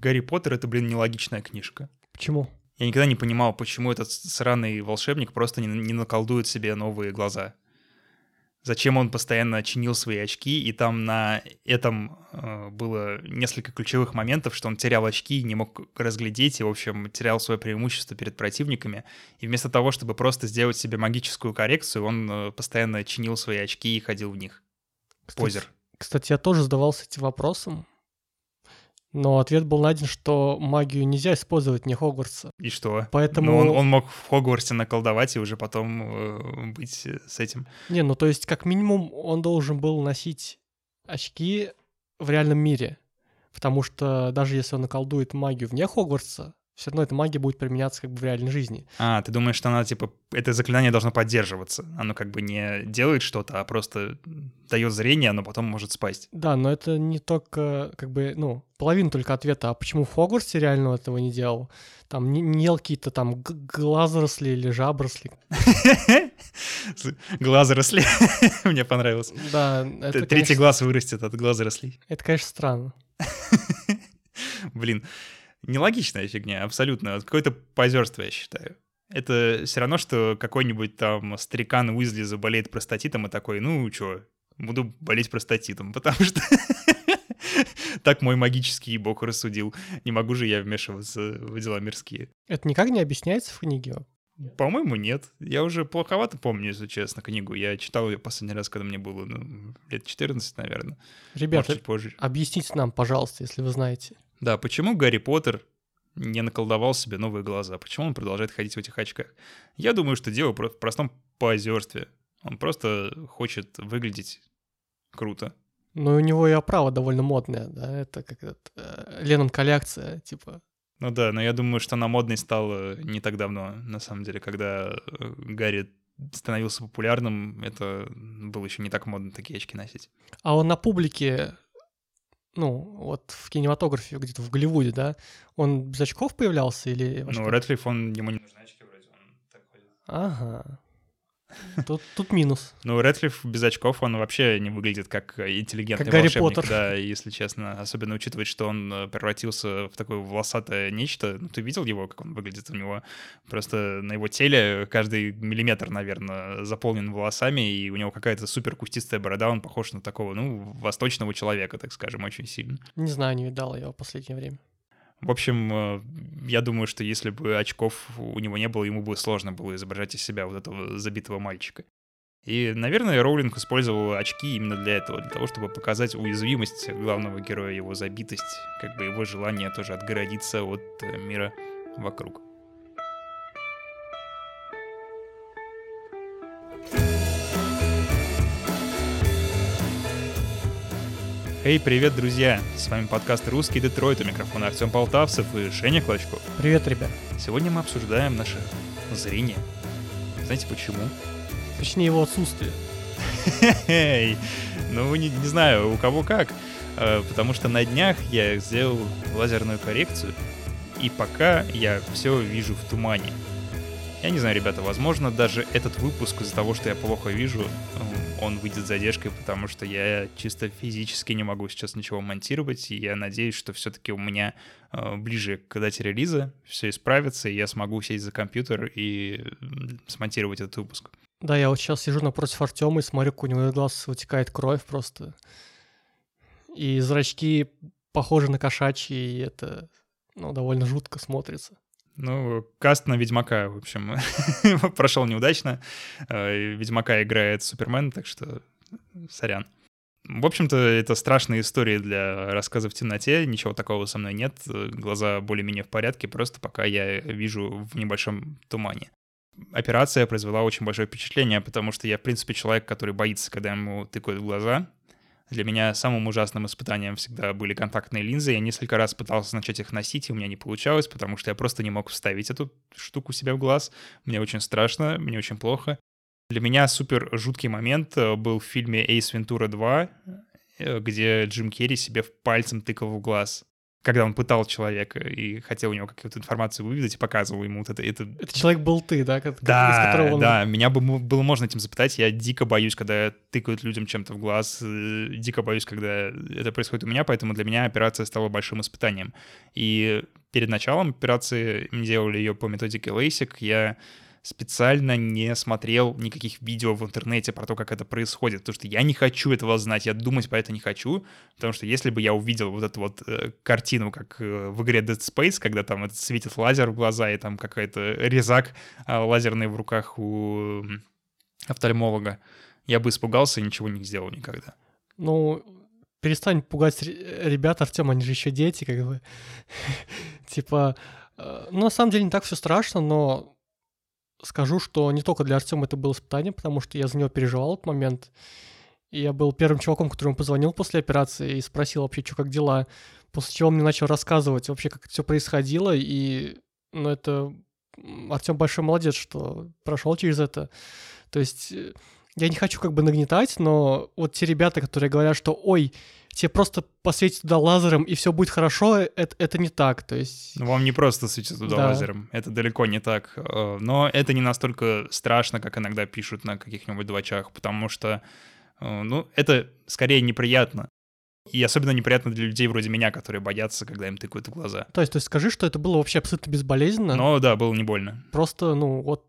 Гарри Поттер — это, блин, нелогичная книжка. Почему? Я никогда не понимал, почему этот сраный волшебник просто не, не наколдует себе новые глаза. Зачем он постоянно чинил свои очки, и там на этом э, было несколько ключевых моментов, что он терял очки, не мог разглядеть, и, в общем, терял свое преимущество перед противниками. И вместо того, чтобы просто сделать себе магическую коррекцию, он э, постоянно чинил свои очки и ходил в них. Кстати, Позер. Кстати, я тоже задавался этим вопросом, но ответ был найден, что магию нельзя использовать вне Хогвартса. И что? Поэтому... Ну, он, он мог в Хогвартсе наколдовать и уже потом э, быть с этим. Не, ну то есть как минимум он должен был носить очки в реальном мире. Потому что даже если он наколдует магию вне Хогвартса, все равно эта магия будет применяться как бы в реальной жизни. А, ты думаешь, что она, типа, это заклинание должно поддерживаться? Оно как бы не делает что-то, а просто дает зрение, но потом может спасть. Да, но это не только, как бы, ну, половина только ответа, а почему в Хогвартсе реально этого не делал? Там не, не ел какие-то там глазоросли или жабросли. Глаза росли. Мне понравилось. Да, Третий глаз вырастет от глаза рослей. это, конечно, странно. Блин, нелогичная фигня, абсолютно. Какое-то позерство, я считаю. Это все равно, что какой-нибудь там старикан Уизли заболеет простатитом и такой, ну чё, буду болеть простатитом, потому что так мой магический бог рассудил. Не могу же я вмешиваться в дела мирские. Это никак не объясняется в книге? По-моему, нет. Я уже плоховато помню, если честно, книгу. Я читал ее последний раз, когда мне было ну, лет 14, наверное. Ребята, позже. объясните нам, пожалуйста, если вы знаете. Да, почему Гарри Поттер не наколдовал себе новые глаза? Почему он продолжает ходить в этих очках? Я думаю, что дело в простом позерстве. Он просто хочет выглядеть круто. Но у него и оправа довольно модная, да, это как этот, э, Леннон коллекция, типа. Ну да, но я думаю, что она модной стала не так давно, на самом деле, когда э, Гарри становился популярным, это было еще не так модно такие очки носить. А он на публике, ну, вот в кинематографе, где-то в Голливуде, да, он без очков появлялся или... Ну, очках? Рэдклифф, он, ему не нужны очки вроде, он так ходит. Ага. Тут, тут минус. Ну, Рэдклифф без очков, он вообще не выглядит как интеллигентный Как Гарри волшебник. Поттер. Да, если честно. Особенно учитывая, что он э, превратился в такое волосатое нечто. Ну, ты видел его, как он выглядит? У него просто на его теле каждый миллиметр, наверное, заполнен волосами, и у него какая-то супер кустистая борода. Он похож на такого, ну, восточного человека, так скажем, очень сильно. Не знаю, не видал я его в последнее время. В общем, э, я думаю, что если бы очков у него не было, ему бы сложно было изображать из себя вот этого забитого мальчика. И, наверное, Роулинг использовал очки именно для этого, для того, чтобы показать уязвимость главного героя, его забитость, как бы его желание тоже отгородиться от э, мира вокруг. Эй, привет, друзья! С вами подкаст «Русский Детройт», у микрофона Артем Полтавцев и Женя Клочков. Привет, ребят. Сегодня мы обсуждаем наше зрение. Знаете почему? Точнее, его отсутствие. Ну, не, не знаю, у кого как. Э, Потому что на днях я сделал лазерную коррекцию, и пока я все вижу в тумане. Я не знаю, ребята, возможно, даже этот выпуск из-за того, что я плохо вижу, м, он выйдет с задержкой, потому что я чисто физически не могу сейчас ничего монтировать, и я надеюсь, что все-таки у меня э, ближе к дате релиза все исправится, и я смогу сесть за компьютер и смонтировать этот выпуск. Да, я вот сейчас сижу напротив Артема и смотрю, как у него из глаз вытекает кровь просто. И зрачки похожи на кошачьи, и это ну, довольно жутко смотрится. Ну, каст на Ведьмака, в общем, прошел неудачно. Э, Ведьмака играет Супермен, так что сорян. В общем-то, это страшная история для рассказа в темноте. Ничего такого со мной нет. Глаза более-менее в порядке, просто пока я вижу в небольшом тумане. Операция произвела очень большое впечатление, потому что я, в принципе, человек, который боится, когда ему тыкают в глаза. Для меня самым ужасным испытанием всегда были контактные линзы. Я несколько раз пытался начать их носить, и у меня не получалось, потому что я просто не мог вставить эту штуку себе в глаз. Мне очень страшно, мне очень плохо. Для меня супер жуткий момент э, был в фильме «Эйс Вентура 2», э, где Джим Керри себе пальцем тыкал в глаз. Когда он пытал человека и хотел у него какую-то информацию выведать и показывал ему вот это. Это, это человек был ты, да? Как, да, из которого он... да. Меня бы было можно этим запытать. Я дико боюсь, когда тыкают людям чем-то в глаз. Э, дико боюсь, когда это происходит у меня, поэтому для меня операция стала большим испытанием. И перед началом операции, мы делали ее по методике LASIK, я специально не смотрел никаких видео в интернете про то, как это происходит, потому что я не хочу этого знать, я думать про это не хочу, потому что если бы я увидел вот эту вот э, картину, как э, в игре Dead Space, когда там это светит лазер в глаза, и там какой-то резак э, лазерный в руках у офтальмолога, я бы испугался и ничего не сделал никогда. Ну, перестань пугать ребят, Артем, они же еще дети, как бы. типа, э, ну, на самом деле не так все страшно, но скажу, что не только для Артема это было испытание, потому что я за него переживал этот момент. И я был первым чуваком, которому позвонил после операции и спросил вообще, что как дела. После чего он мне начал рассказывать вообще, как это все происходило. И, ну, это Артем большой молодец, что прошел через это. То есть э, я не хочу как бы нагнетать, но вот те ребята, которые говорят, что ой, тебе просто посветить туда лазером, и все будет хорошо, это, это не так, то есть... Ну, вам не просто светить туда да. лазером, это далеко не так. Э, но это не настолько страшно, как иногда пишут на каких-нибудь двачах, потому что, э, ну, это скорее неприятно. И особенно неприятно для людей вроде меня, которые боятся, когда им тыкают в глаза. То есть, то есть скажи, что это было вообще абсолютно безболезненно. Ну да, было не больно. Просто, ну, вот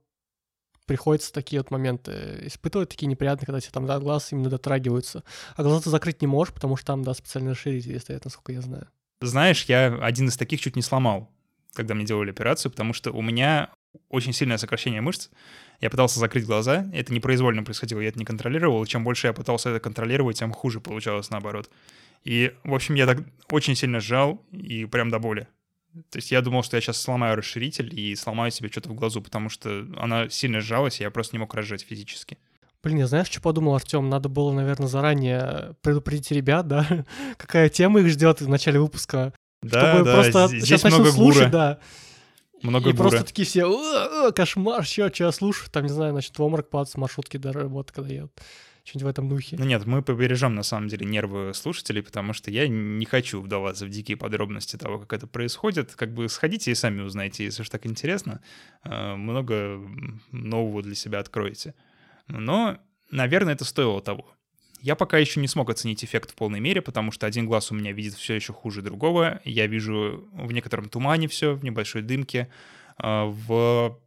приходится такие вот моменты испытывать, такие неприятные, когда тебе там до глаз именно дотрагиваются. А глаза ты закрыть не можешь, потому что там, да, специальные расширители стоят, насколько я знаю. Знаешь, я один из таких чуть не сломал, когда мне делали операцию, потому что у меня очень сильное сокращение мышц. Я пытался закрыть глаза, это непроизвольно происходило, я это не контролировал, и чем больше я пытался это контролировать, тем хуже получалось наоборот. И, в общем, я так очень сильно сжал, и прям до боли. То есть я думал, что я сейчас сломаю расширитель и сломаю себе что-то в глазу, потому что она сильно сжалась, и я просто не мог разжать физически. Блин, я знаешь, что подумал, Артем? Надо было, наверное, заранее предупредить ребят, да, какая тема их ждет в начале выпуска. Да, чтобы да, просто здесь сейчас много слушать, гура. да. Много и гура. просто такие все, кошмар, что, что я слушаю, там, не знаю, значит, в омрак падать маршрутки до работы, когда едут что-нибудь в этом духе. Ну нет, мы побережем на самом деле нервы слушателей, потому что я не хочу вдаваться в дикие подробности того, как это происходит. Как бы сходите и сами узнаете, если уж так интересно. Э, много нового для себя откроете. Но, наверное, это стоило того. Я пока еще не смог оценить эффект в полной мере, потому что один глаз у меня видит все еще хуже другого. Я вижу в некотором тумане все, в небольшой дымке. Э, в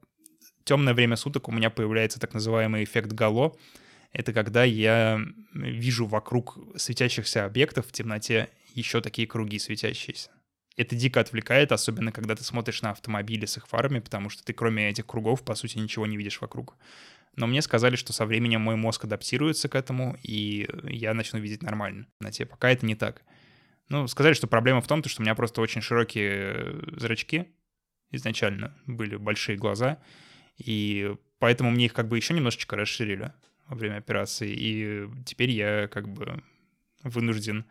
темное время суток у меня появляется так называемый эффект гало — это когда я вижу вокруг светящихся объектов в темноте еще такие круги светящиеся. Это дико отвлекает, особенно когда ты смотришь на автомобили с их фарами, потому что ты кроме этих кругов, по сути, ничего не видишь вокруг. Но мне сказали, что со временем мой мозг адаптируется к этому, и я начну видеть нормально на те. Пока это не так. Ну, сказали, что проблема в том, что у меня просто очень широкие зрачки изначально, были большие глаза, и поэтому мне их как бы еще немножечко расширили во время операции, и теперь я как бы вынужден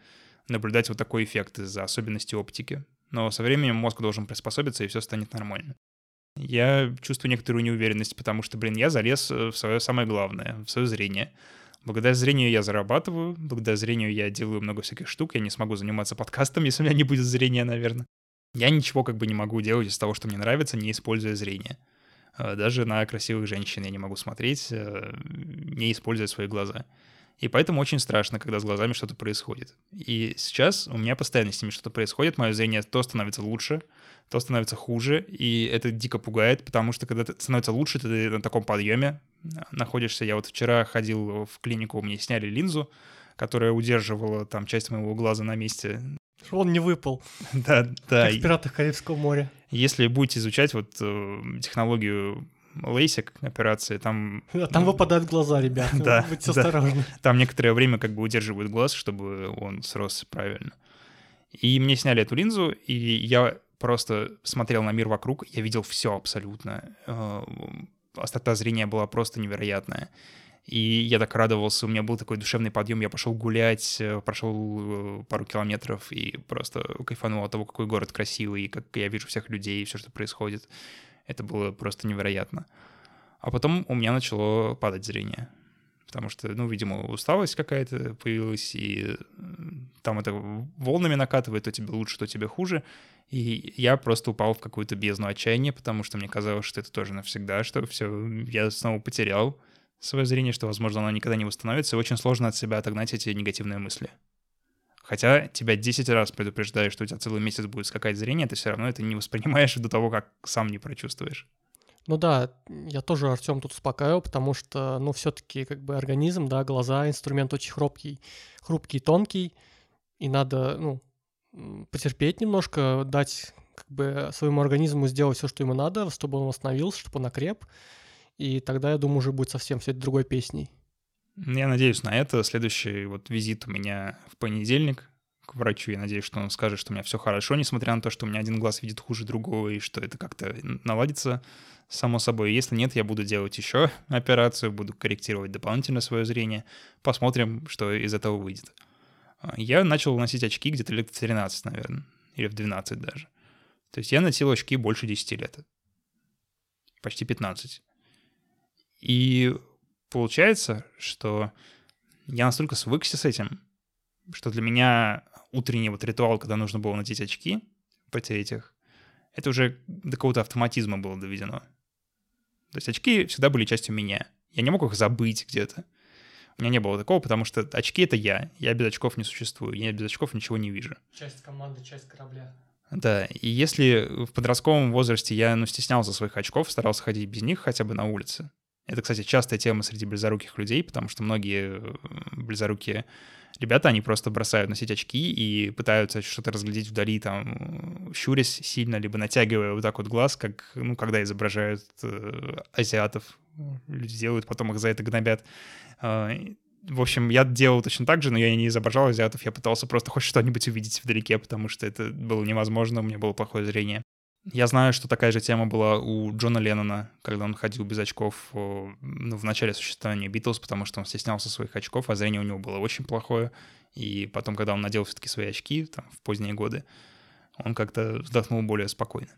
наблюдать вот такой эффект из-за особенностей оптики. Но со временем мозг должен приспособиться, и все станет нормально. Я чувствую некоторую неуверенность, потому что, блин, я залез в свое самое главное, в свое зрение. Благодаря зрению я зарабатываю, благодаря зрению я делаю много всяких штук, я не смогу заниматься подкастом, если у меня не будет зрения, наверное. Я ничего как бы не могу делать из того, что мне нравится, не используя зрение. Э, даже на красивых женщин я не могу смотреть, э, не используя свои глаза. И поэтому очень страшно, когда с глазами что-то происходит. И сейчас у меня постоянно с ними что-то происходит, мое зрение то становится лучше, то становится хуже, и это дико пугает, потому что когда становится лучше, ты на таком подъеме находишься. Я вот вчера ходил в клинику, мне сняли линзу, которая удерживала там часть моего глаза на месте чтобы он не выпал. Да, да. Как в «Пиратах Карибского моря». Если будете изучать вот э, технологию лейсик операции, там... Да, там выпадают глаза, ребят. Да, Будьте да. осторожны. Там некоторое время как бы удерживают глаз, чтобы он срос правильно. И мне сняли эту линзу, и я просто смотрел на мир вокруг, я видел все абсолютно. Э, острота зрения была просто невероятная. И я так радовался, у меня был такой душевный подъем, я пошел гулять, э, прошел э, пару километров и просто кайфанул от того, какой город красивый, и как я вижу всех людей, и все, что происходит. Это было просто невероятно. А потом у меня начало падать зрение. потому что, ну, видимо, усталость какая-то появилась, и там это волнами накатывает, то тебе лучше, то тебе хуже. И я просто упал в какую-то бездну отчаяния, потому что мне казалось, что это тоже навсегда, что все, я снова потерял свое зрение, что, возможно, оно никогда не восстановится, и очень сложно от себя отогнать эти негативные мысли. Хотя тебя 10 раз предупреждают, что у тебя целый месяц будет скакать зрение, ты все равно это не воспринимаешь до того, как сам не прочувствуешь. Ну да, я тоже Артем тут успокаиваю, потому что, ну, все-таки как бы организм, да, глаза, инструмент очень хрупкий, хрупкий, тонкий, и надо, ну, потерпеть немножко, дать как бы своему организму сделать все, что ему надо, чтобы он восстановился, чтобы он окреп, и тогда, я думаю, уже будет совсем все другой песней. Я надеюсь на это. Следующий вот визит у меня в понедельник к врачу. Я надеюсь, что он скажет, что у меня все хорошо, несмотря на то, что у меня один глаз видит хуже другого, и что это как-то наладится само собой. Если нет, я буду делать еще операцию, буду корректировать дополнительно свое зрение. Посмотрим, что из этого выйдет. А, я начал носить очки где-то лет в 13, наверное, или в 12 даже. То есть я носил очки больше 10 лет. Почти 15. И получается, что я настолько свыкся с этим, что для меня утренний вот ритуал, когда нужно было надеть очки, потереть их, это уже до какого-то автоматизма было доведено. То есть очки всегда были частью меня. Я не мог их забыть где-то. У меня не было такого, потому что очки — это я. Я без очков не существую. Я без очков ничего не вижу. Часть команды, часть корабля. Да, и если в подростковом возрасте я ну, стеснялся своих очков, старался ходить без них хотя бы на улице. Это, кстати, частая тема среди близоруких людей, потому что многие э, близорукие ребята, они просто бросают носить очки и пытаются что-то разглядеть вдали, там, щурясь сильно, либо натягивая вот так вот глаз, как, ну, когда изображают э, азиатов. Люди делают, потом их за это гнобят. Э, в общем, я делал точно так же, но я не изображал азиатов, я пытался просто хоть что-нибудь увидеть вдалеке, потому что это было невозможно, у меня было плохое зрение. Я знаю, что такая же тема была у Джона Леннона, когда он ходил без очков ну, в начале существования Битлз, потому что он стеснялся своих очков, а зрение у него было очень плохое. И потом, когда он надел все-таки свои очки там, в поздние годы, он как-то вздохнул более спокойно.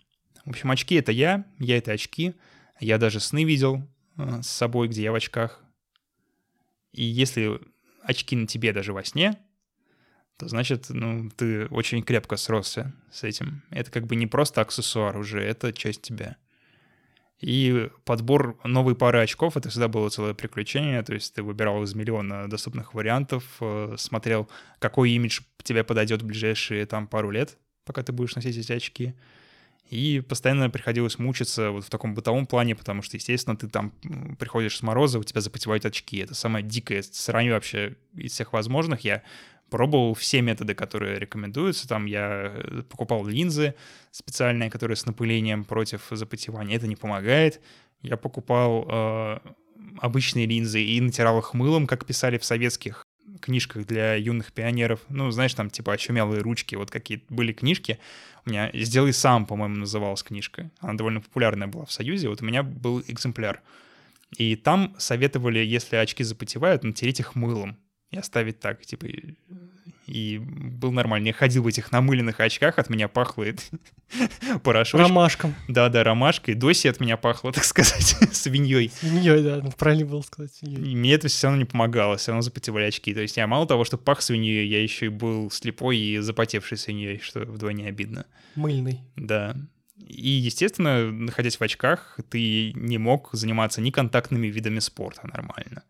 В общем, очки — это я, я — это очки. Я даже сны видел э, с собой, где я в очках. И если очки на тебе даже во сне, то значит, ну, ты очень крепко сросся с этим. Это как бы не просто аксессуар уже, это часть тебя. И подбор новой пары очков — это всегда было целое приключение, то есть ты выбирал из миллиона доступных вариантов, э, смотрел, какой имидж тебе подойдет в ближайшие там пару лет, пока ты будешь носить эти очки. И постоянно приходилось мучиться вот в таком бытовом плане, потому что, естественно, ты там приходишь с мороза, у тебя запотевают очки. Это самое дикое срань вообще из всех возможных. Я пробовал все методы, которые рекомендуются. Там я э, покупал линзы специальные, которые с напылением против запотевания. Это не помогает. Я покупал э, обычные линзы и натирал их мылом, как писали в советских книжках для юных пионеров. Ну, знаешь, там типа очумелые ручки, вот какие были книжки. У меня «Сделай сам», по-моему, называлась книжка. Она довольно популярная была в Союзе. Вот у меня был экземпляр. И там советовали, если очки запотевают, натереть их мылом и оставить так, типа, и был нормально. Я ходил в этих намыленных очках, от меня пахло порошочком. Ромашком. Да-да, ромашкой. Доси от меня пахло, так сказать, свиньей. Свиньей, да, ну, правильно было сказать, свиньей. И мне это все равно не помогало, все равно запотевали очки. То есть я мало того, что пах свиньей, я еще и был слепой и запотевший свиньей, что вдвойне обидно. Мыльный. Да. И, естественно, находясь в очках, ты не мог заниматься ни контактными видами спорта нормально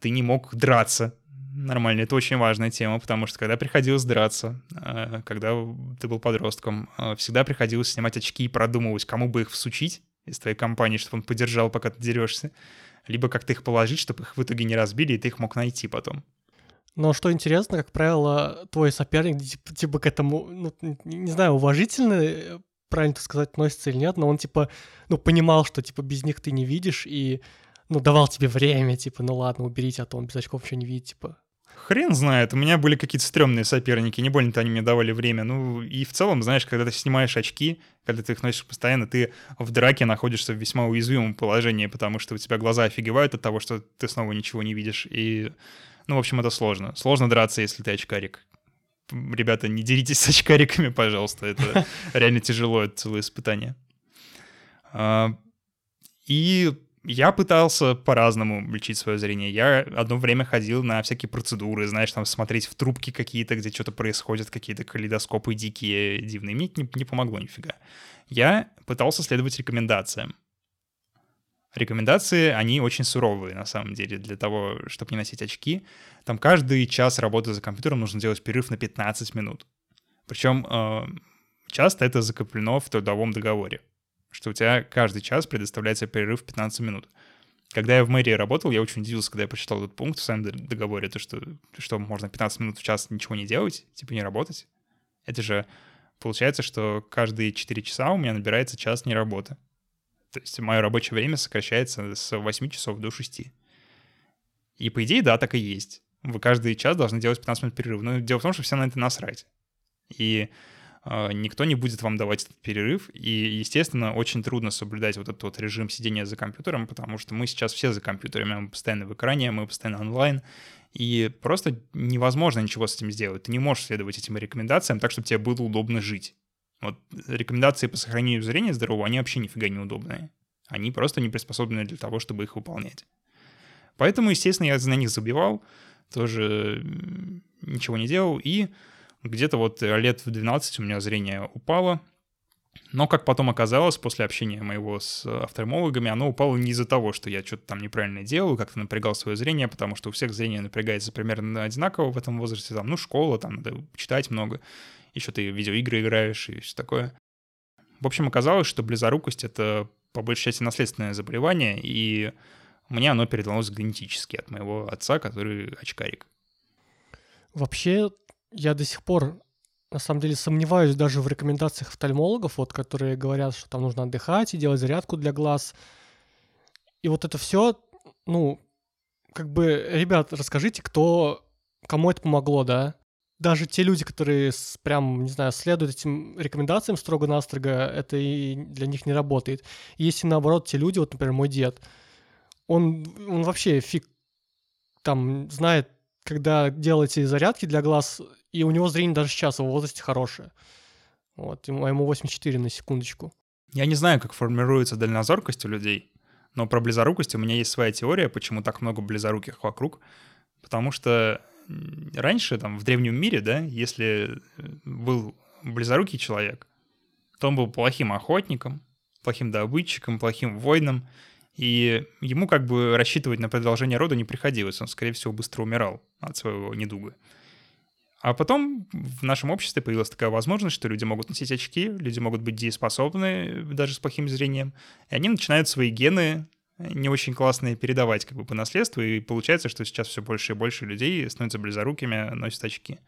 ты не мог драться. Нормально, это очень важная тема, потому что когда приходилось драться, а, когда ты был подростком, а, всегда приходилось снимать очки и продумывать, кому бы их всучить из твоей компании, чтобы он поддержал, пока ты дерешься, либо как-то их положить, чтобы их в итоге не разбили, и ты их мог найти потом. Но что интересно, как правило, твой соперник типа, типа к этому, ну, не знаю, уважительно, э, правильно сказать, относится или нет, но он типа, ну, понимал, что типа без них ты не видишь, и ну, давал тебе время, типа, ну ладно, уберите, а то он без очков еще не видит, типа. Хрен знает, у меня были какие-то стрёмные соперники, не больно-то они мне давали время. Ну, и в целом, знаешь, когда ты снимаешь очки, когда ты их носишь постоянно, ты в драке находишься в весьма уязвимом положении, потому что у тебя глаза офигевают от того, что ты снова ничего не видишь. И, ну, в общем, это сложно. Сложно драться, если ты очкарик. Ребята, не деритесь с очкариками, пожалуйста, это реально тяжело, это целое испытание. А, и Я пытался по-разному лечить свое зрение. Я одно время ходил на всякие процедуры, знаешь, там смотреть в трубки какие-то, где что-то происходит, какие-то калейдоскопы дикие, дивные. Мне не, не помогло нифига. Я пытался следовать рекомендациям. Рекомендации, они очень суровые, на самом деле, для того, чтобы не носить очки. Там каждый час работы за компьютером нужно делать перерыв на 15 минут. Причем э, часто это закреплено в трудовом договоре, что у тебя каждый час предоставляется перерыв 15 минут. Когда я в мэрии работал, я очень удивился, когда я прочитал этот пункт в своем договоре, то что, что можно 15 минут в час ничего не делать, типа не работать. Это же получается, что каждые 4 часа у меня набирается час неработы. То есть мое рабочее время сокращается с 8 часов до 6. И по идее, да, так и есть. Вы каждый час должны делать 15 минут перерыва. Но дело в том, что все на это насрать. И никто не будет вам давать этот перерыв. И, естественно, очень трудно соблюдать вот этот вот режим сидения за компьютером, потому что мы сейчас все за компьютерами, мы постоянно в экране, мы постоянно онлайн. И просто невозможно ничего с этим сделать. Ты не можешь следовать этим рекомендациям так, чтобы тебе было удобно жить. Вот рекомендации по сохранению зрения здорового, они вообще нифига не удобные. Они просто не приспособлены для того, чтобы их выполнять. Поэтому, естественно, я на них забивал, тоже ничего не делал, и где-то вот лет в 12 у меня зрение упало, но, как потом оказалось, после общения моего с офтальмологами, оно упало не из-за того, что я что-то там неправильно делаю, как-то напрягал свое зрение, потому что у всех зрение напрягается примерно одинаково в этом возрасте, там, ну, школа, там, надо читать много, еще ты видеоигры играешь и все такое. В общем, оказалось, что близорукость — это по большей части наследственное заболевание, и мне оно передалось генетически от моего отца, который очкарик. Вообще, я до сих пор на самом деле сомневаюсь даже в рекомендациях офтальмологов, вот, которые говорят, что там нужно отдыхать и делать зарядку для глаз. И вот это все, ну, как бы, ребят, расскажите, кто, кому это помогло, да? Даже те люди, которые прям, не знаю, следуют этим рекомендациям строго-настрого, это и для них не работает. Если наоборот те люди, вот, например, мой дед, он, он вообще фиг там знает, когда делать эти зарядки для глаз, и у него зрение даже сейчас в возрасте хорошее. Вот, ему 84 на секундочку. Я не знаю, как формируется дальнозоркость у людей, но про близорукость у меня есть своя теория, почему так много близоруких вокруг. Потому что раньше, там, в древнем мире, да, если э, был близорукий человек, то он был плохим охотником, плохим добытчиком, плохим воином, и ему как бы рассчитывать на продолжение рода не приходилось, он, скорее всего, быстро умирал от своего недуга. А потом в нашем обществе появилась такая возможность, что люди могут носить очки, люди могут быть дееспособны даже с плохим зрением, и они начинают свои гены не очень классные передавать как бы по наследству, и получается, что сейчас все больше и больше людей становятся близорукими, носят очки.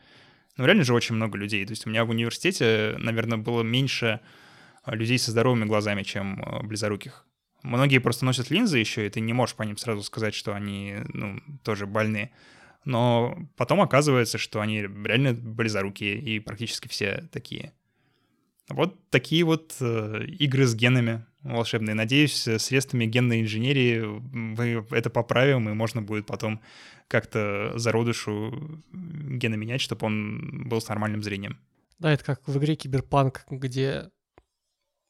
Ну, реально же очень много людей. То есть у меня в университете, наверное, было меньше людей со здоровыми глазами, чем э, близоруких. Многие просто носят линзы еще, и ты не можешь по ним сразу сказать, что они, ну, тоже больные. Но потом оказывается, что они реально близорукие, и практически все такие. Вот такие вот э, игры с генами волшебные. Надеюсь, средствами генной инженерии мы это поправим, и можно будет потом как-то зародышу гена менять, чтобы он был с нормальным зрением. Да, это как в игре Киберпанк, где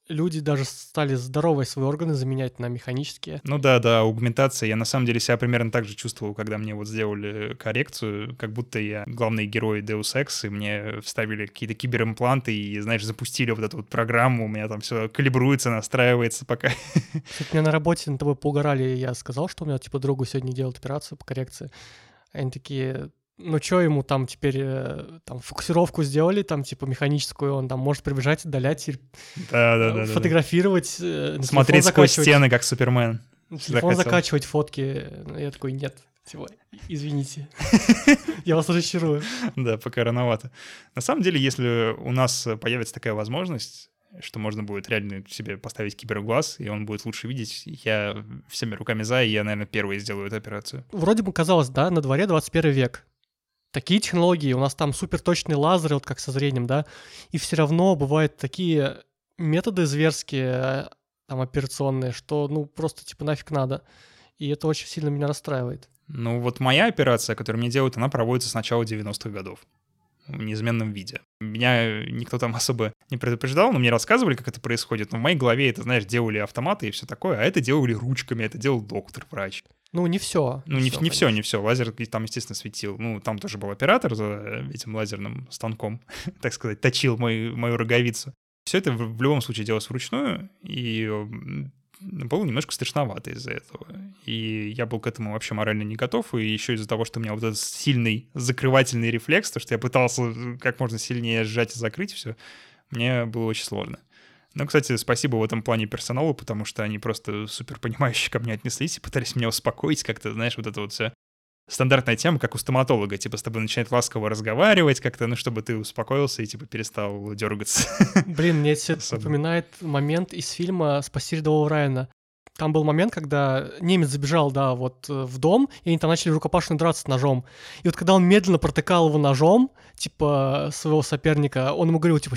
люди даже стали здоровые свои органы заменять на механические. Ну да, да, аугментация. Я на самом деле себя примерно так же чувствовал, когда мне вот сделали коррекцию, как будто я главный герой Deus Ex, и мне вставили какие-то киберимпланты и, знаешь, запустили вот эту вот программу, у меня там все калибруется, настраивается пока. Кстати, меня на работе на тобой поугорали, я сказал, что у меня типа другу сегодня делают операцию по коррекции. Они такие, ну что ему там теперь, э, там, фокусировку сделали, там, типа, механическую, он там может прибежать, отдалять, да, да, да, фотографировать, да. смотреть сквозь стены, как Супермен. Телефон закачивать фотки. Я такой, нет, типа, извините, я вас разочарую. Да, пока рановато. На самом деле, если у нас появится такая возможность, что можно будет реально себе поставить киберглаз, и он будет лучше видеть. Я всеми руками за, и я, наверное, первый сделаю эту операцию. Вроде бы казалось, да, на дворе 21 век такие технологии, у нас там суперточные лазеры, вот как со зрением, да, и все равно бывают такие методы зверские, там, операционные, что, ну, просто, типа, нафиг надо. И это очень сильно меня расстраивает. Ну, вот моя операция, которую мне делают, она проводится с начала 90-х годов. в неизменном виде. Меня никто там особо не предупреждал, но мне рассказывали, как это происходит. Но в моей голове это, знаешь, делали автоматы и все такое, а это делали ручками, это делал доктор, врач. Ну, не все. Ну, не, не все, не все. Лазер там, естественно, светил. Ну, там тоже был оператор за этим лазерным станком, так сказать, точил мою, мою роговицу. Все это в, в любом случае делалось вручную, и было немножко страшновато из-за этого. И я был к этому вообще морально не готов, и еще из-за того, что у меня вот этот сильный закрывательный рефлекс, то, что я пытался э, как можно сильнее сжать и закрыть все, мне было очень сложно. Ну, кстати, спасибо в этом плане персоналу, потому что они просто супер понимающе ко мне отнеслись и пытались меня успокоить, как-то, знаешь, вот это вот все стандартная тема, как у стоматолога, типа с тобой начинает ласково разговаривать как-то, ну, чтобы ты успокоился и, типа, перестал дергаться. Блин, мне это напоминает момент из фильма «Спаси рядового Райана». Там был момент, когда немец забежал, да, вот э, в дом, и они там начали рукопашно драться ножом. И вот когда он медленно протыкал его ножом, типа, своего соперника, он ему говорил, типа,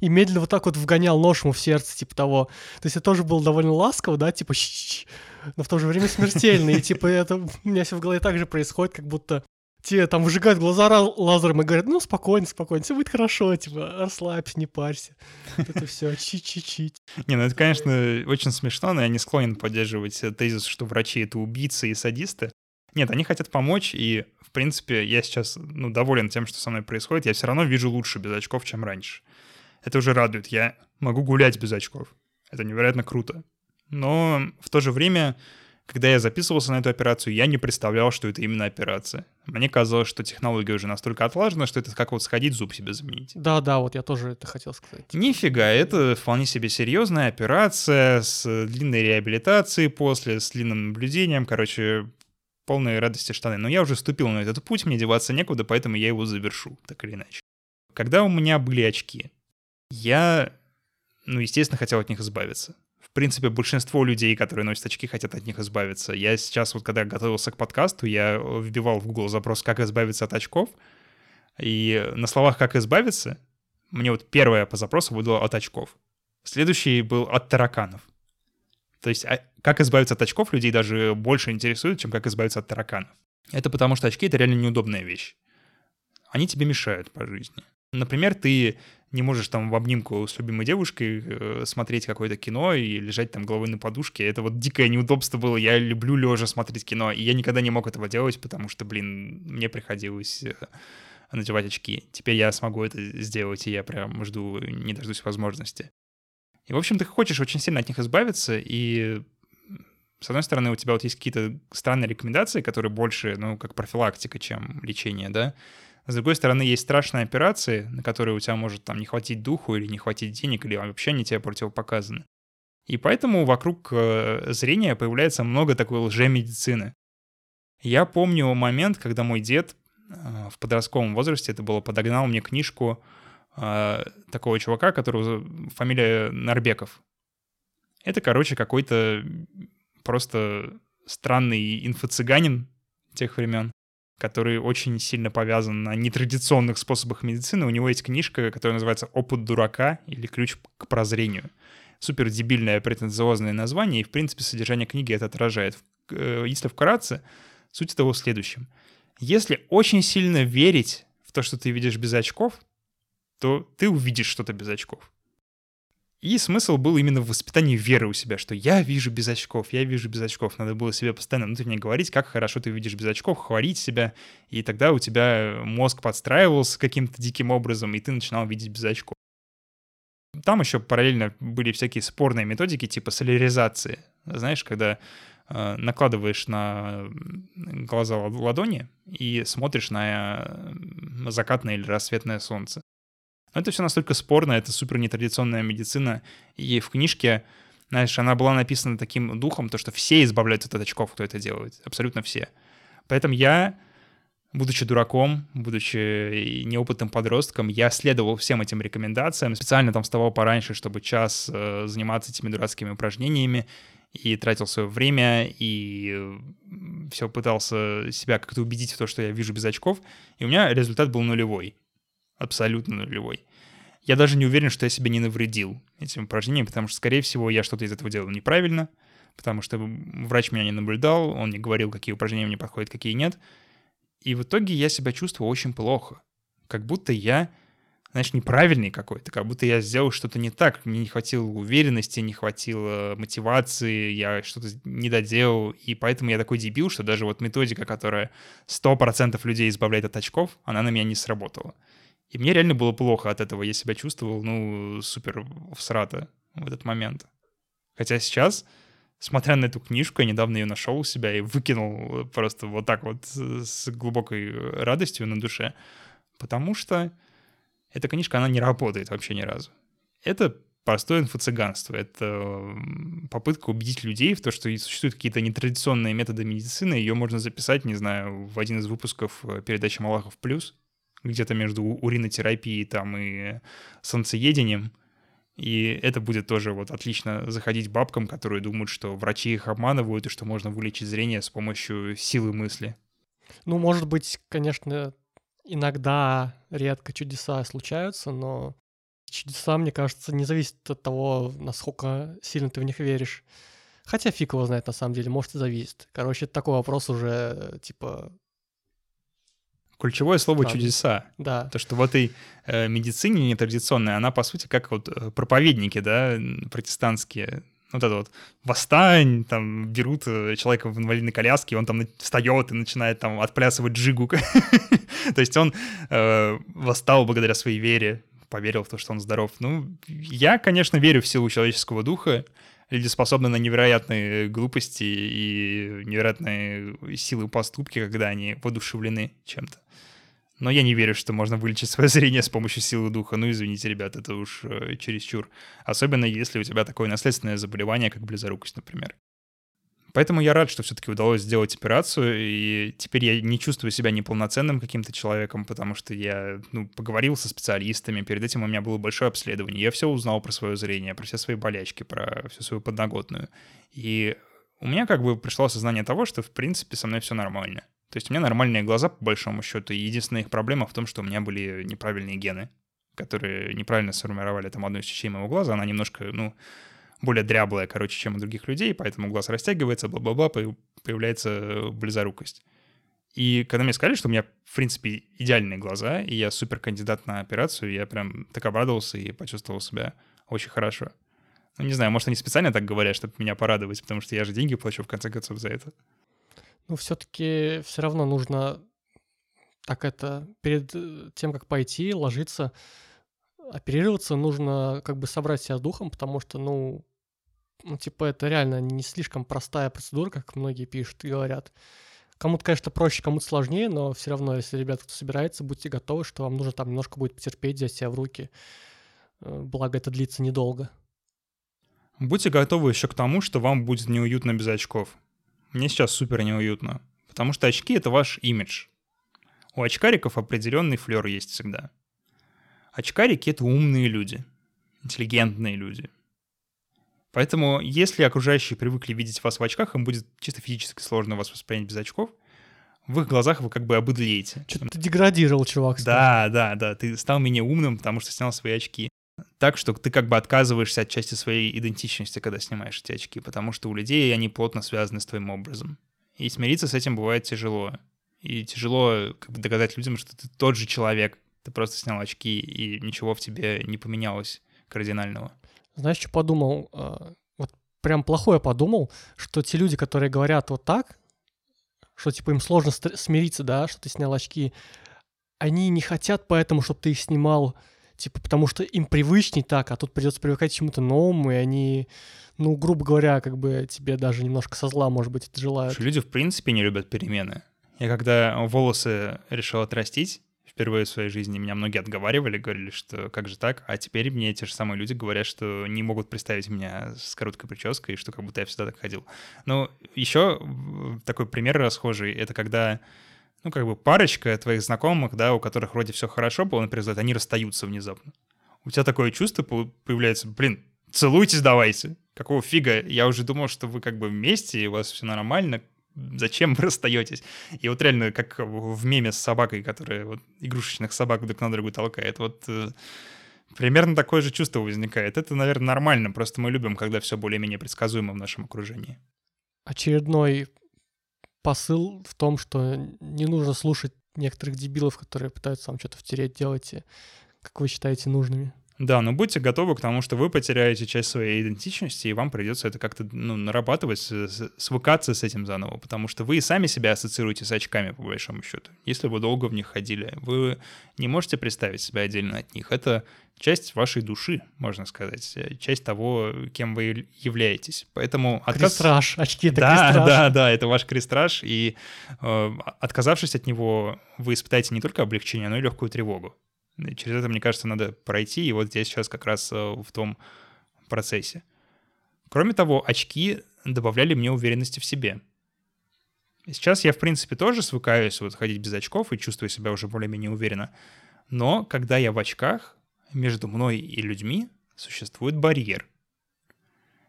и медленно вот так вот вгонял нож ему в сердце, типа того. То есть это тоже было довольно ласково, да, типа, но в то же время смертельно. И типа это у меня все в голове так же происходит, как будто те там выжигают глаза лазером и говорят, ну, спокойно, спокойно, все будет хорошо, типа, расслабься, не парься. Это все, чи-чи-чи. Не, ну это, конечно, очень смешно, но я не склонен поддерживать тезис, что врачи — это убийцы и садисты. Нет, они хотят помочь, и, в принципе, я сейчас, ну, доволен тем, что со мной происходит. Я все равно вижу лучше без очков, чем раньше. Это уже радует. Я могу гулять без очков. Это невероятно круто. Но в то же время, когда я записывался на эту операцию, я не представлял, что это именно операция. Мне казалось, что технология уже настолько отлажена, что это как вот сходить зуб себе заменить. Да-да, вот я тоже это хотел сказать. Нифига, это вполне себе серьезная операция с длинной реабилитацией после, с длинным наблюдением. Короче, полной радости штаны. Но я уже вступил на этот путь, мне деваться некуда, поэтому я его завершу, так или иначе. Когда у меня были очки, я, ну, естественно, хотел от них избавиться. В принципе, большинство людей, которые носят очки, хотят от них избавиться. Я сейчас, вот когда готовился к подкасту, я вбивал в Google запрос «Как избавиться от очков», и на словах «Как избавиться» мне вот первое по запросу выдало «От очков». Следующий был «От тараканов». То есть а, как избавиться от очков людей даже больше интересует, чем как избавиться от тараканов. Это потому что очки — это реально неудобная вещь. Они тебе мешают по жизни. Например, ты не можешь там в обнимку с любимой девушкой э, смотреть какое-то кино и лежать там головой на подушке. Это вот дикое неудобство было. Я люблю лежа смотреть кино, и я никогда не мог этого делать, потому что, блин, мне приходилось э, надевать очки. Теперь я смогу это сделать, и я прям жду, не дождусь возможности. И, в общем, ты хочешь очень сильно от них избавиться, и с одной стороны, у тебя вот есть какие-то странные рекомендации, которые больше, ну, как профилактика, чем лечение, да, с другой стороны, есть страшные операции, на которые у тебя может там не хватить духу или не хватить денег, или вообще они тебе противопоказаны. И поэтому вокруг э, зрения появляется много такой лжемедицины. Я помню момент, когда мой дед э, в подростковом возрасте, это было, подогнал мне книжку э, такого чувака, которого фамилия Нарбеков. Это, короче, какой-то просто странный инфо-цыганин тех времен который очень сильно повязан на нетрадиционных способах медицины. У него есть книжка, которая называется «Опыт дурака» или «Ключ к прозрению». Супер дебильное претенциозное название, и, в принципе, содержание книги это отражает. Э, если вкратце, суть того в следующем. Если очень сильно верить в то, что ты видишь без очков, то ты увидишь что-то без очков. И смысл был именно в воспитании веры у себя, что я вижу без очков, я вижу без очков. Надо было себе постоянно внутренне говорить, как хорошо ты видишь без очков, хвалить себя, и тогда у тебя мозг подстраивался каким-то диким образом, и ты начинал видеть без очков. Там еще параллельно были всякие спорные методики типа соляризации. Знаешь, когда э, накладываешь на глаза ладони и смотришь на закатное или рассветное солнце. Но это все настолько спорно, это супер нетрадиционная медицина. И в книжке, знаешь, она была написана таким духом, то, что все избавляются от очков, кто это делает. Абсолютно все. Поэтому я, будучи дураком, будучи неопытным подростком, я следовал всем этим рекомендациям. Специально там вставал пораньше, чтобы час э, заниматься этими дурацкими упражнениями и тратил свое время, и э, все пытался себя как-то убедить в то, что я вижу без очков. И у меня результат был нулевой абсолютно нулевой. Я даже не уверен, что я себе не навредил этим упражнением, потому что, скорее всего, я что-то из этого делал неправильно, потому что врач меня не наблюдал, он не говорил, какие упражнения мне подходят, какие нет. И в итоге я себя чувствовал очень плохо. Как будто я, знаешь, неправильный какой-то, как будто я сделал что-то не так, мне не хватило уверенности, не хватило мотивации, я что-то не доделал, и поэтому я такой дебил, что даже вот методика, которая 100% людей избавляет от очков, она на меня не сработала. И мне реально было плохо от этого, я себя чувствовал, ну, супер всрато в этот момент. Хотя сейчас смотря на эту книжку, я недавно ее нашел у себя и выкинул просто вот так вот с глубокой радостью на душе, потому что эта книжка, она не работает вообще ни разу. Это простое инфо-цыганство. Это попытка убедить людей в то, что существуют какие-то нетрадиционные методы медицины. Ее можно записать, не знаю, в один из выпусков передачи «Малахов плюс», где-то между уринотерапией там и солнцеедением — и это будет тоже вот отлично заходить бабкам, которые думают, что врачи их обманывают и что можно вылечить зрение с помощью силы мысли. Ну, может быть, конечно, иногда редко чудеса случаются, но чудеса, мне кажется, не зависят от того, насколько сильно ты в них веришь. Хотя фиг его знает на самом деле, может и зависит. Короче, это такой вопрос уже, типа, Ключевое слово Правда. чудеса. Да. То, что в этой э, медицине нетрадиционной, она, по сути, как вот э, проповедники, да, протестантские. Вот это вот восстань, там берут э, человека в инвалидной коляске, он там встает и начинает там отплясывать джигу. То есть он э, восстал благодаря своей вере, поверил в то, что он здоров. Ну, я, конечно, верю в силу человеческого духа, люди способны на невероятные глупости и невероятные силы поступки, когда они воодушевлены чем-то. Но я не верю, что можно вылечить свое зрение с помощью силы духа. Ну, извините, ребят, это уж э, чересчур. Особенно если у тебя такое наследственное заболевание, как близорукость, например. Поэтому я рад, что все-таки удалось сделать операцию, и теперь я не чувствую себя неполноценным каким-то человеком, потому что я ну, поговорил со специалистами, перед этим у меня было большое обследование, я все узнал про свое зрение, про все свои болячки, про всю свою подноготную. И у меня как бы пришло осознание того, что в принципе со мной все нормально. То есть у меня нормальные глаза, по большому счету, и единственная их проблема в том, что у меня были неправильные гены, которые неправильно сформировали там одну из частей моего глаза, она немножко, ну, более дряблая, короче, чем у других людей, поэтому глаз растягивается, бла-бла-бла, появляется близорукость. И когда мне сказали, что у меня, в принципе, идеальные глаза, и я супер кандидат на операцию, я прям так обрадовался и почувствовал себя очень хорошо. Ну, не знаю, может, они специально так говорят, чтобы меня порадовать, потому что я же деньги плачу, в конце концов, за это. Ну, все-таки все равно нужно так это перед э, тем, как пойти, ложиться, оперироваться, нужно как бы собрать себя с духом, потому что, ну, ну, типа, это реально не слишком простая процедура, как многие пишут и говорят. Кому-то, конечно, проще, кому-то сложнее, но все равно, если ребята кто собирается, будьте готовы, что вам нужно там немножко будет потерпеть, взять себя в руки. Э, благо, это длится недолго. Будьте готовы еще к тому, что вам будет неуютно без очков. Мне сейчас супер неуютно, потому что очки — это ваш имидж. У очкариков определенный флер есть всегда. Очкарики — это умные люди, интеллигентные люди. Поэтому, если окружающие привыкли видеть вас в очках, им будет чисто физически сложно вас воспринять без очков. В их глазах вы как бы обыдлеете. Что-то ты деградировал, чувак. Да, да, да. Ты стал менее умным, потому что снял свои очки так, что ты как бы отказываешься от части своей идентичности, когда снимаешь эти очки, потому что у людей они плотно связаны с твоим образом. И смириться с этим бывает тяжело. И тяжело как бы доказать людям, что ты тот же человек. Ты просто снял очки, и ничего в тебе не поменялось кардинального. Знаешь, что подумал? А, вот прям плохое подумал, что те люди, которые говорят вот так, что типа им сложно смириться, да, что ты снял очки, они не хотят поэтому, чтобы ты их снимал типа, потому что им привычней так, а тут придется привыкать к чему-то новому, и они, ну, грубо говоря, как бы тебе даже немножко со зла, может быть, это желают. Люди, в принципе, не любят перемены. Я когда волосы решил отрастить, впервые в своей жизни меня многие отговаривали, говорили, что как же так, а теперь мне те же самые люди говорят, что не могут представить меня с короткой прической, что как будто я всегда так ходил. Ну, еще такой пример расхожий, это когда ну, как бы парочка твоих знакомых, да, у которых вроде все хорошо было, например, они расстаются внезапно. У тебя такое чувство появляется, блин, целуйтесь давайте. Какого фига? Я уже думал, что вы как бы вместе, и у вас все нормально. Зачем вы расстаетесь? И вот реально, как в меме с собакой, которая вот игрушечных собак друг на другу толкает, вот э, примерно такое же чувство возникает. Это, наверное, нормально, просто мы любим, когда все более-менее предсказуемо в нашем окружении. Очередной посыл в том, что не нужно слушать некоторых дебилов, которые пытаются вам что-то втереть, делайте, как вы считаете нужными. Да, но будьте готовы к тому, что вы потеряете часть своей идентичности, и вам придется это как-то ну, нарабатывать, свыкаться с этим заново, потому что вы и сами себя ассоциируете с очками, по большому счету. Если вы долго в них ходили, вы не можете представить себя отдельно от них. Это часть вашей души, можно сказать, часть того, кем вы являетесь. Поэтому отказ... Крестраж, очки — это да, крестраж. Да, да, это ваш крестраж, и э, отказавшись от него, вы испытаете не только облегчение, но и легкую тревогу. Через это, мне кажется, надо пройти, и вот здесь сейчас как раз э, в том процессе. Кроме того, очки добавляли мне уверенности в себе. Сейчас я, в принципе, тоже свыкаюсь вот ходить без очков и чувствую себя уже более-менее уверенно. Но когда я в очках, между мной и людьми существует барьер.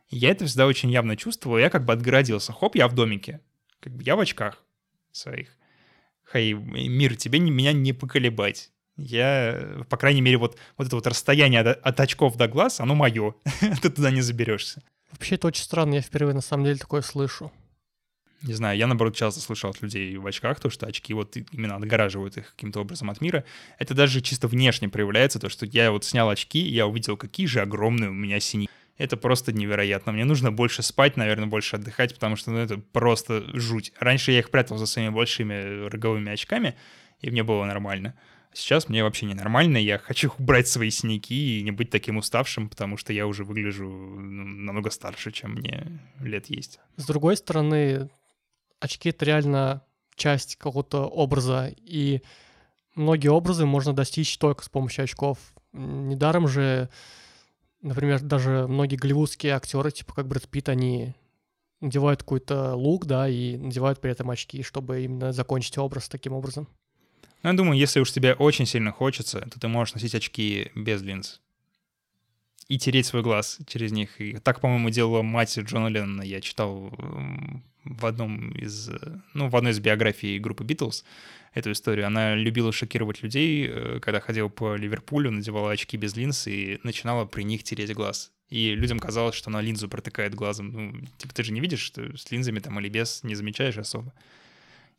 Я это всегда очень явно чувствовал, я как бы отгородился. Хоп, я в домике. Как бы я в очках своих. Хей, мир, тебе меня не поколебать. Я, по крайней мере, вот, вот это вот расстояние от, от очков до глаз, оно мое. Ты туда не заберешься. Вообще это очень странно, я впервые на самом деле такое слышу. Не знаю, я, наоборот, часто слышал от людей в очках то, что очки вот именно отгораживают их каким-то образом от мира. Это даже чисто внешне проявляется, то, что я вот снял очки, и я увидел, какие же огромные у меня синяки. Это просто невероятно. Мне нужно больше спать, наверное, больше отдыхать, потому что ну, это просто жуть. Раньше я их прятал за своими большими роговыми очками, и мне было нормально. Сейчас мне вообще ненормально, я хочу убрать свои синяки и не быть таким уставшим, потому что я уже выгляжу ну, намного старше, чем мне лет есть. С другой стороны, очки — это реально часть какого-то образа, и многие образы можно достичь только с помощью очков. Недаром же, например, даже многие голливудские актеры, типа как Брэд Питт, они надевают какой-то лук, да, и надевают при этом очки, чтобы именно закончить образ таким образом. Ну, я думаю, если уж тебе очень сильно хочется, то ты можешь носить очки без линз. И тереть свой глаз через них. И так, по-моему, делала мать Джона Леннона. Я читал в одном из, ну, в одной из биографий группы Битлз эту историю. Она любила шокировать людей, э, когда ходила по Ливерпулю, надевала очки без линз и начинала при них тереть глаз. И людям казалось, что она линзу протыкает глазом. Ну, типа, ты же не видишь, что с линзами там или без, не замечаешь особо.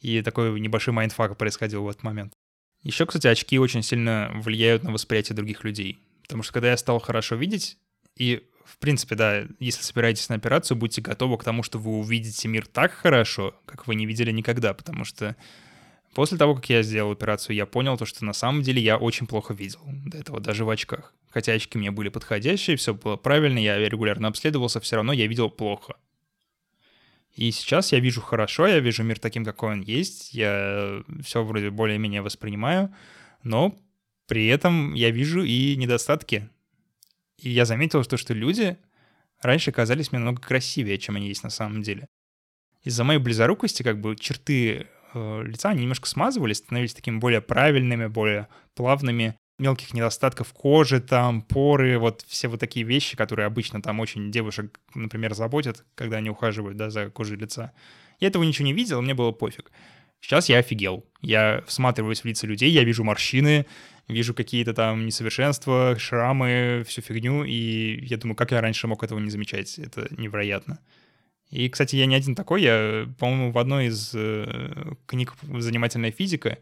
И такой небольшой mindfuck происходил в этот момент. Еще, кстати, очки очень сильно влияют на восприятие других людей. Потому что когда я стал хорошо видеть, и, в принципе, да, если собираетесь на операцию, будьте готовы к тому, что вы увидите мир так хорошо, как вы не видели никогда, потому что после того, как я сделал операцию, я понял то, что на самом деле я очень плохо видел до этого, даже в очках. Хотя очки мне были подходящие, все было правильно, я регулярно обследовался, все равно я видел плохо. И сейчас я вижу хорошо, я вижу мир таким, какой он есть, я все вроде более-менее воспринимаю, но при этом я вижу и недостатки. И я заметил, что, что люди раньше казались мне намного красивее, чем они есть на самом деле. Из-за моей близорукости как бы черты э, лица они немножко смазывались, становились такими более правильными, более плавными мелких недостатков кожи, там, поры, вот все вот такие вещи, которые обычно там очень девушек, например, заботят, когда они ухаживают, да, за кожей лица. Я этого ничего не видел, мне было пофиг. Сейчас я офигел. Я всматриваюсь в лица людей, я вижу морщины, вижу какие-то там несовершенства, шрамы, всю фигню, и я думаю, как я раньше мог этого не замечать? Это невероятно. И, кстати, я не один такой. Я, по-моему, в одной из э, книг «Занимательная физика»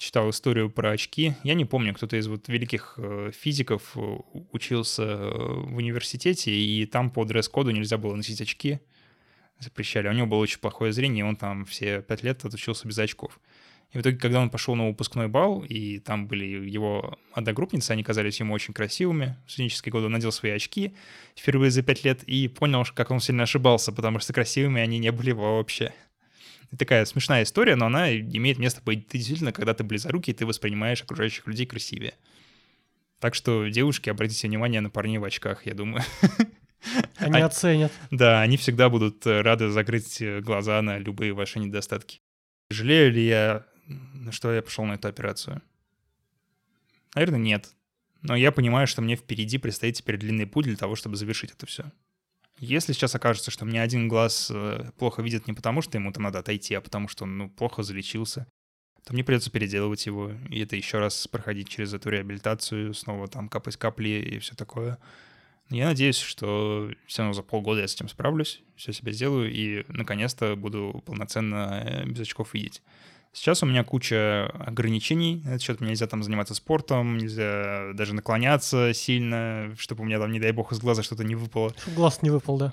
читал историю про очки. Я не помню, кто-то из вот великих э, физиков э, учился э, в университете, и там по дресс-коду нельзя было носить очки. Запрещали. У него было очень плохое зрение, и он там все пять лет отучился без очков. И в итоге, когда он пошел на выпускной бал, и там были его одногруппницы, они казались ему очень красивыми. В студенческие годы он надел свои очки впервые за пять лет и понял, как он сильно ошибался, потому что красивыми они не были вообще такая смешная история, но она имеет место быть. Ты действительно, когда ты близорукий, ты воспринимаешь окружающих людей красивее. Так что, девушки, обратите внимание на парней в очках, я думаю. Они оценят. Да, они всегда будут э, рады закрыть э, глаза на любые ваши недостатки. Жалею ли я, что я пошел на эту операцию? Наверное, нет. Но я понимаю, что мне впереди предстоит теперь длинный путь для того, чтобы завершить это все. Если сейчас окажется, что мне один глаз э, плохо видит не потому, что ему там надо отойти, а потому что он ну, плохо залечился, то мне придется переделывать его, и это еще раз проходить через эту реабилитацию, снова там капать капли и все такое. Я надеюсь, что все равно за полгода я с этим справлюсь, все себе сделаю и наконец-то буду полноценно э, без очков видеть. Сейчас у меня куча ограничений. На этот счет мне нельзя там заниматься спортом, нельзя даже наклоняться сильно, чтобы у меня там, не дай бог, из глаза что-то не выпало. Чтобы глаз не выпал, да.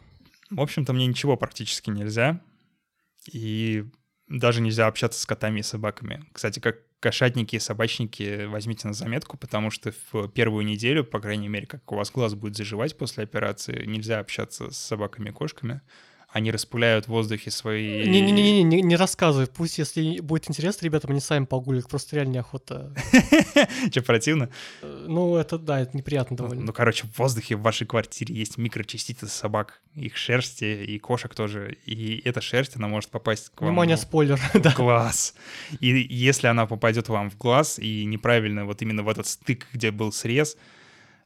В общем-то, мне ничего практически нельзя. И даже нельзя общаться с котами и собаками. Кстати, как кошатники и собачники возьмите на заметку, потому что в первую неделю, по крайней мере, как у вас глаз будет заживать после операции, нельзя общаться с собаками и кошками они распыляют в воздухе свои... Не-не-не, не, не рассказывай. Пусть, если будет интересно, ребятам, они сами погуляют. Просто реально неохота. Че, противно? Э, ну, это да, это неприятно ну, довольно. Ну, короче, в воздухе в вашей квартире есть микрочастицы собак, их шерсти и кошек тоже. И эта шерсть, она может попасть к вам... Внимание, спойлер, да. глаз. И если она попадет вам в глаз и неправильно вот именно в этот стык, где был срез,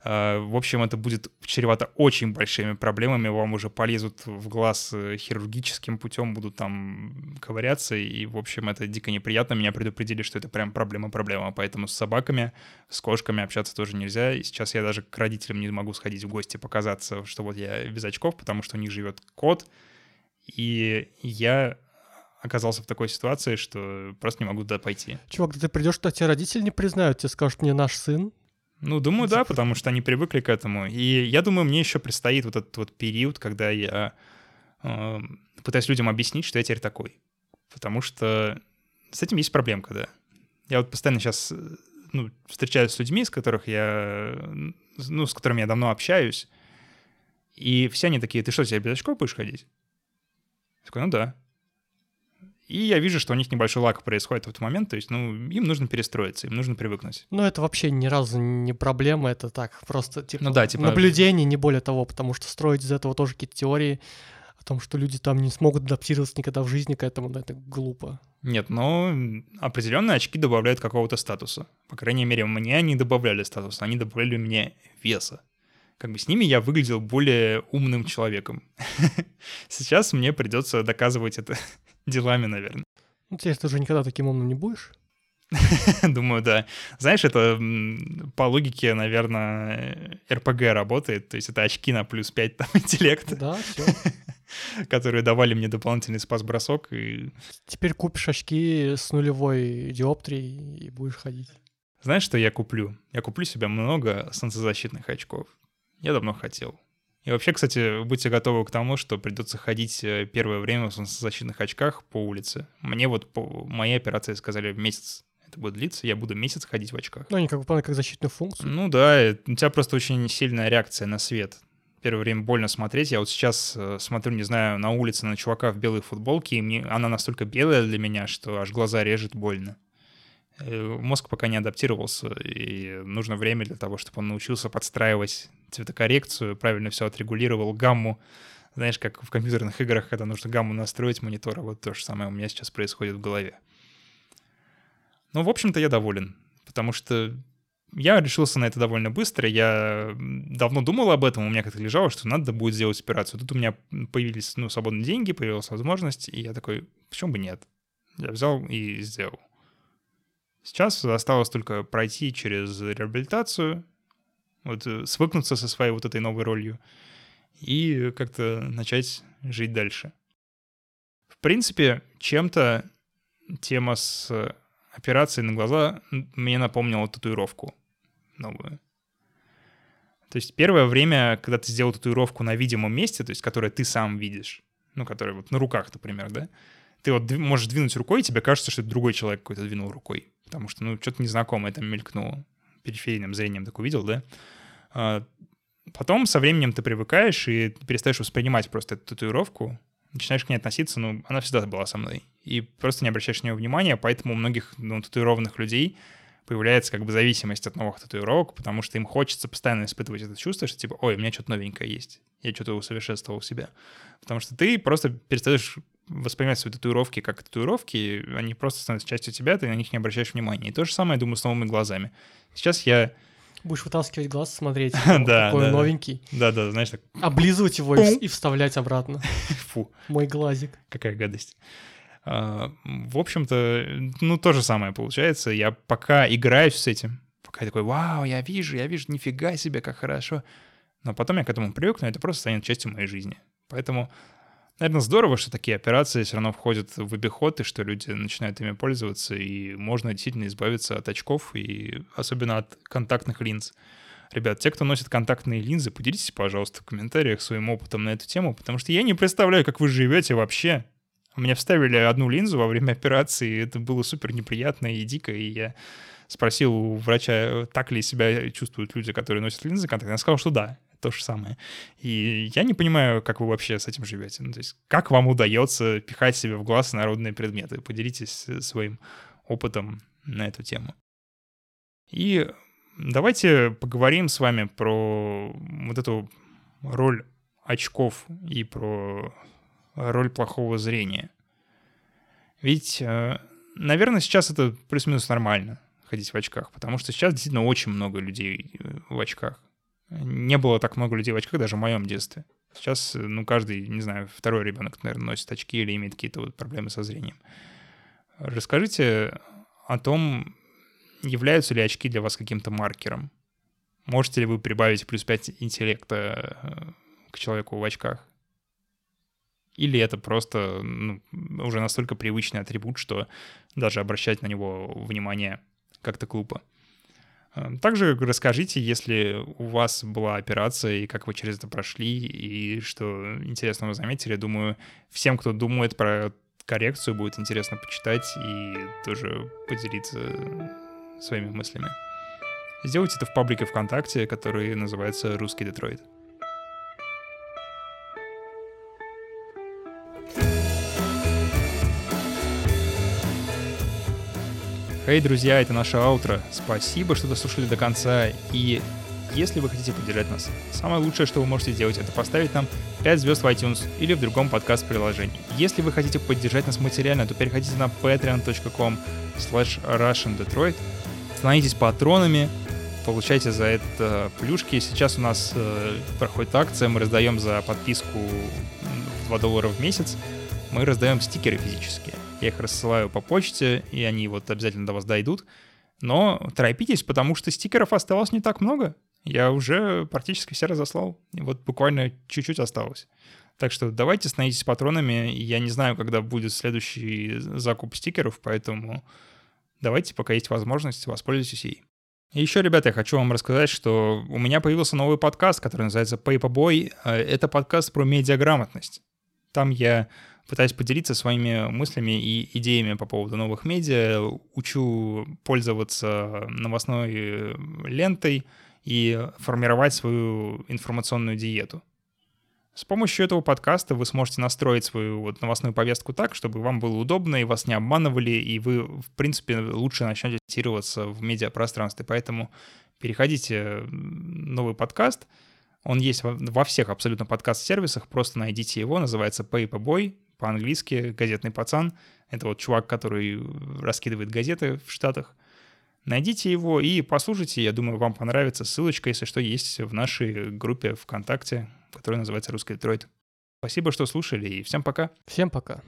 в общем, это будет чревато очень большими проблемами. Вам уже полезут в глаз э, хирургическим путем, будут там ковыряться. И, в общем, это дико неприятно. Меня предупредили, что это прям проблема-проблема. Поэтому с собаками, с кошками общаться тоже нельзя. И сейчас я даже к родителям не могу сходить в гости, показаться, что вот я без очков, потому что у них живет кот. И я оказался в такой ситуации, что просто не могу туда пойти. Чувак, да ты придешь, что тебя родители не признают, тебе скажут, мне наш сын, ну, думаю, да, потому что они привыкли к этому. И я думаю, мне еще предстоит вот этот вот период, когда я э, пытаюсь людям объяснить, что я теперь такой. Потому что с этим есть проблемка, да. Я вот постоянно сейчас ну, встречаюсь с людьми, с которых я, ну, с которыми я давно общаюсь, и все они такие, ты что, тебе без очков будешь ходить? Я такой, ну да. И я вижу, что у них небольшой лак происходит в этот момент, то есть, ну, им нужно перестроиться, им нужно привыкнуть. Ну, это вообще ни разу не проблема, это так, просто, типа, ну, да, типа... наблюдение, не более того, потому что строить из этого тоже какие-то теории о том, что люди там не смогут адаптироваться никогда в жизни к этому, да, это глупо. Нет, но определенные очки добавляют какого-то статуса. По крайней мере, мне они добавляли статуса, они добавляли мне веса. Как бы с ними я выглядел более умным человеком. Сейчас мне придется доказывать это делами, наверное. Ну, теперь ты уже никогда таким умным не будешь? Думаю, да. Знаешь, это по логике, наверное, РПГ работает. То есть это очки на плюс 5 там интеллекта. Да, все. Которые давали мне дополнительный спас-бросок. И... Теперь купишь очки с нулевой диоптрией и будешь ходить. Знаешь, что я куплю? Я куплю себе много солнцезащитных очков. Я давно хотел. И вообще, кстати, будьте готовы к тому, что придется ходить э, первое время в солнцезащитных очках по улице. Мне вот по моей операции сказали в месяц это будет длиться, я буду месяц ходить в очках. Ну, они как выполняют как защитную функцию. Ну да, у тебя просто очень сильная реакция на свет. Первое время больно смотреть. Я вот сейчас э, смотрю, не знаю, на улице на чувака в белой футболке, и мне, она настолько белая для меня, что аж глаза режет больно. Э, мозг пока не адаптировался, и нужно время для того, чтобы он научился подстраивать цветокоррекцию, правильно все отрегулировал, гамму. Знаешь, как в компьютерных играх, когда нужно гамму настроить монитора, вот то же самое у меня сейчас происходит в голове. Ну, в общем-то, я доволен, потому что я решился на это довольно быстро. Я давно думал об этом, у меня как-то лежало, что надо будет сделать операцию. Тут у меня появились ну, свободные деньги, появилась возможность, и я такой, почему бы нет? Я взял и сделал. Сейчас осталось только пройти через реабилитацию, вот э, свыкнуться со своей вот этой новой ролью и как-то начать жить дальше. В принципе, чем-то тема с операцией на глаза мне напомнила татуировку новую. То есть первое время, когда ты сделал татуировку на видимом месте, то есть которое ты сам видишь, ну, которое вот на руках, например, да, ты вот можешь двинуть рукой, и тебе кажется, что это другой человек какой-то двинул рукой потому что, ну, что-то незнакомое там мелькнуло. Периферийным зрением так увидел, да? А, потом со временем ты привыкаешь и перестаешь воспринимать просто эту татуировку, начинаешь к ней относиться, ну, она всегда была со мной. И просто не обращаешь на нее внимания, поэтому у многих ну, татуированных людей появляется как бы зависимость от новых татуировок, потому что им хочется постоянно испытывать это чувство, что типа, ой, у меня что-то новенькое есть, я что-то усовершенствовал себя. Потому что ты просто перестаешь воспринимать свои татуировки как татуировки, они просто становятся частью тебя, ты на них не обращаешь внимания. И то же самое, я думаю, с новыми глазами. Сейчас я... Будешь вытаскивать глаз, смотреть, да, какой да, новенький. Да-да, знаешь, так... Облизывать его и вставлять обратно. Фу. Мой глазик. Какая гадость. А, в общем-то, ну, то же самое получается. Я пока играюсь с этим, пока я такой, вау, я вижу, я вижу, нифига себе, как хорошо. Но потом я к этому привыкну, это просто станет частью моей жизни. Поэтому наверное, здорово, что такие операции все равно входят в обиход, и что люди начинают ими пользоваться, и можно действительно избавиться от очков, и особенно от контактных линз. Ребят, те, кто носит контактные линзы, поделитесь, пожалуйста, в комментариях своим опытом на эту тему, потому что я не представляю, как вы живете вообще. Мне вставили одну линзу во время операции, и это было супер неприятно и дико, и я спросил у врача, так ли себя чувствуют люди, которые носят линзы контактные. Она сказала, что да, то же самое. И я не понимаю, как вы вообще с этим живете. Ну, то есть, как вам удается пихать себе в глаз народные предметы? Поделитесь своим опытом на эту тему. И давайте поговорим с вами про вот эту роль очков и про роль плохого зрения. Ведь, э, наверное, сейчас это плюс-минус нормально ходить в очках, потому что сейчас действительно очень много людей э, в очках. Не было так много людей в очках даже в моем детстве. Сейчас, ну, каждый, не знаю, второй ребенок, наверное, носит очки или имеет какие-то вот проблемы со зрением. Расскажите о том, являются ли очки для вас каким-то маркером. Можете ли вы прибавить плюс 5 интеллекта э, к человеку в очках? Или это просто ну, уже настолько привычный атрибут, что даже обращать на него внимание как-то глупо. Э, также расскажите, если у вас была операция и как вы через это прошли, и что интересно вы заметили. Думаю, всем, кто думает про коррекцию, будет интересно почитать и тоже поделиться своими мыслями. Сделайте это в паблике ВКонтакте, который называется «Русский Детройт». Эй, друзья, это наше аутро. Спасибо, что дослушали до конца. И если вы хотите поддержать нас, самое лучшее, что вы можете сделать, это поставить нам 5 звезд в iTunes или в другом подкаст-приложении. Если вы хотите поддержать нас материально, то переходите на patreon.com slash russiandetroit, становитесь патронами, получайте за это плюшки. Сейчас у нас э, проходит акция, мы раздаем за подписку 2 доллара в месяц, мы раздаем стикеры физические. Я их рассылаю по почте, и они вот обязательно до вас дойдут. Но торопитесь, потому что стикеров осталось не так много. Я уже практически все разослал. И вот буквально чуть-чуть осталось. Так что давайте становитесь патронами. Я не знаю, когда будет следующий закуп стикеров, поэтому давайте, пока есть возможность, воспользуйтесь ей. Еще, ребята, я хочу вам рассказать, что у меня появился новый подкаст, который называется Paperboy. Это подкаст про медиаграмотность. Там я пытаюсь поделиться своими мыслями и идеями по поводу новых медиа, учу пользоваться новостной лентой и формировать свою информационную диету. С помощью этого подкаста вы сможете настроить свою вот новостную повестку так, чтобы вам было удобно, и вас не обманывали, и вы, в принципе, лучше начнете ориентироваться в медиапространстве. Поэтому переходите новый подкаст. Он есть во всех абсолютно подкаст-сервисах, просто найдите его, называется Paperboy, по-английски «Газетный пацан». Это вот чувак, который раскидывает газеты в Штатах. Найдите его и послушайте, я думаю, вам понравится. Ссылочка, если что, есть в нашей группе ВКонтакте, которая называется «Русский Детройт». Спасибо, что слушали, и всем пока. Всем пока.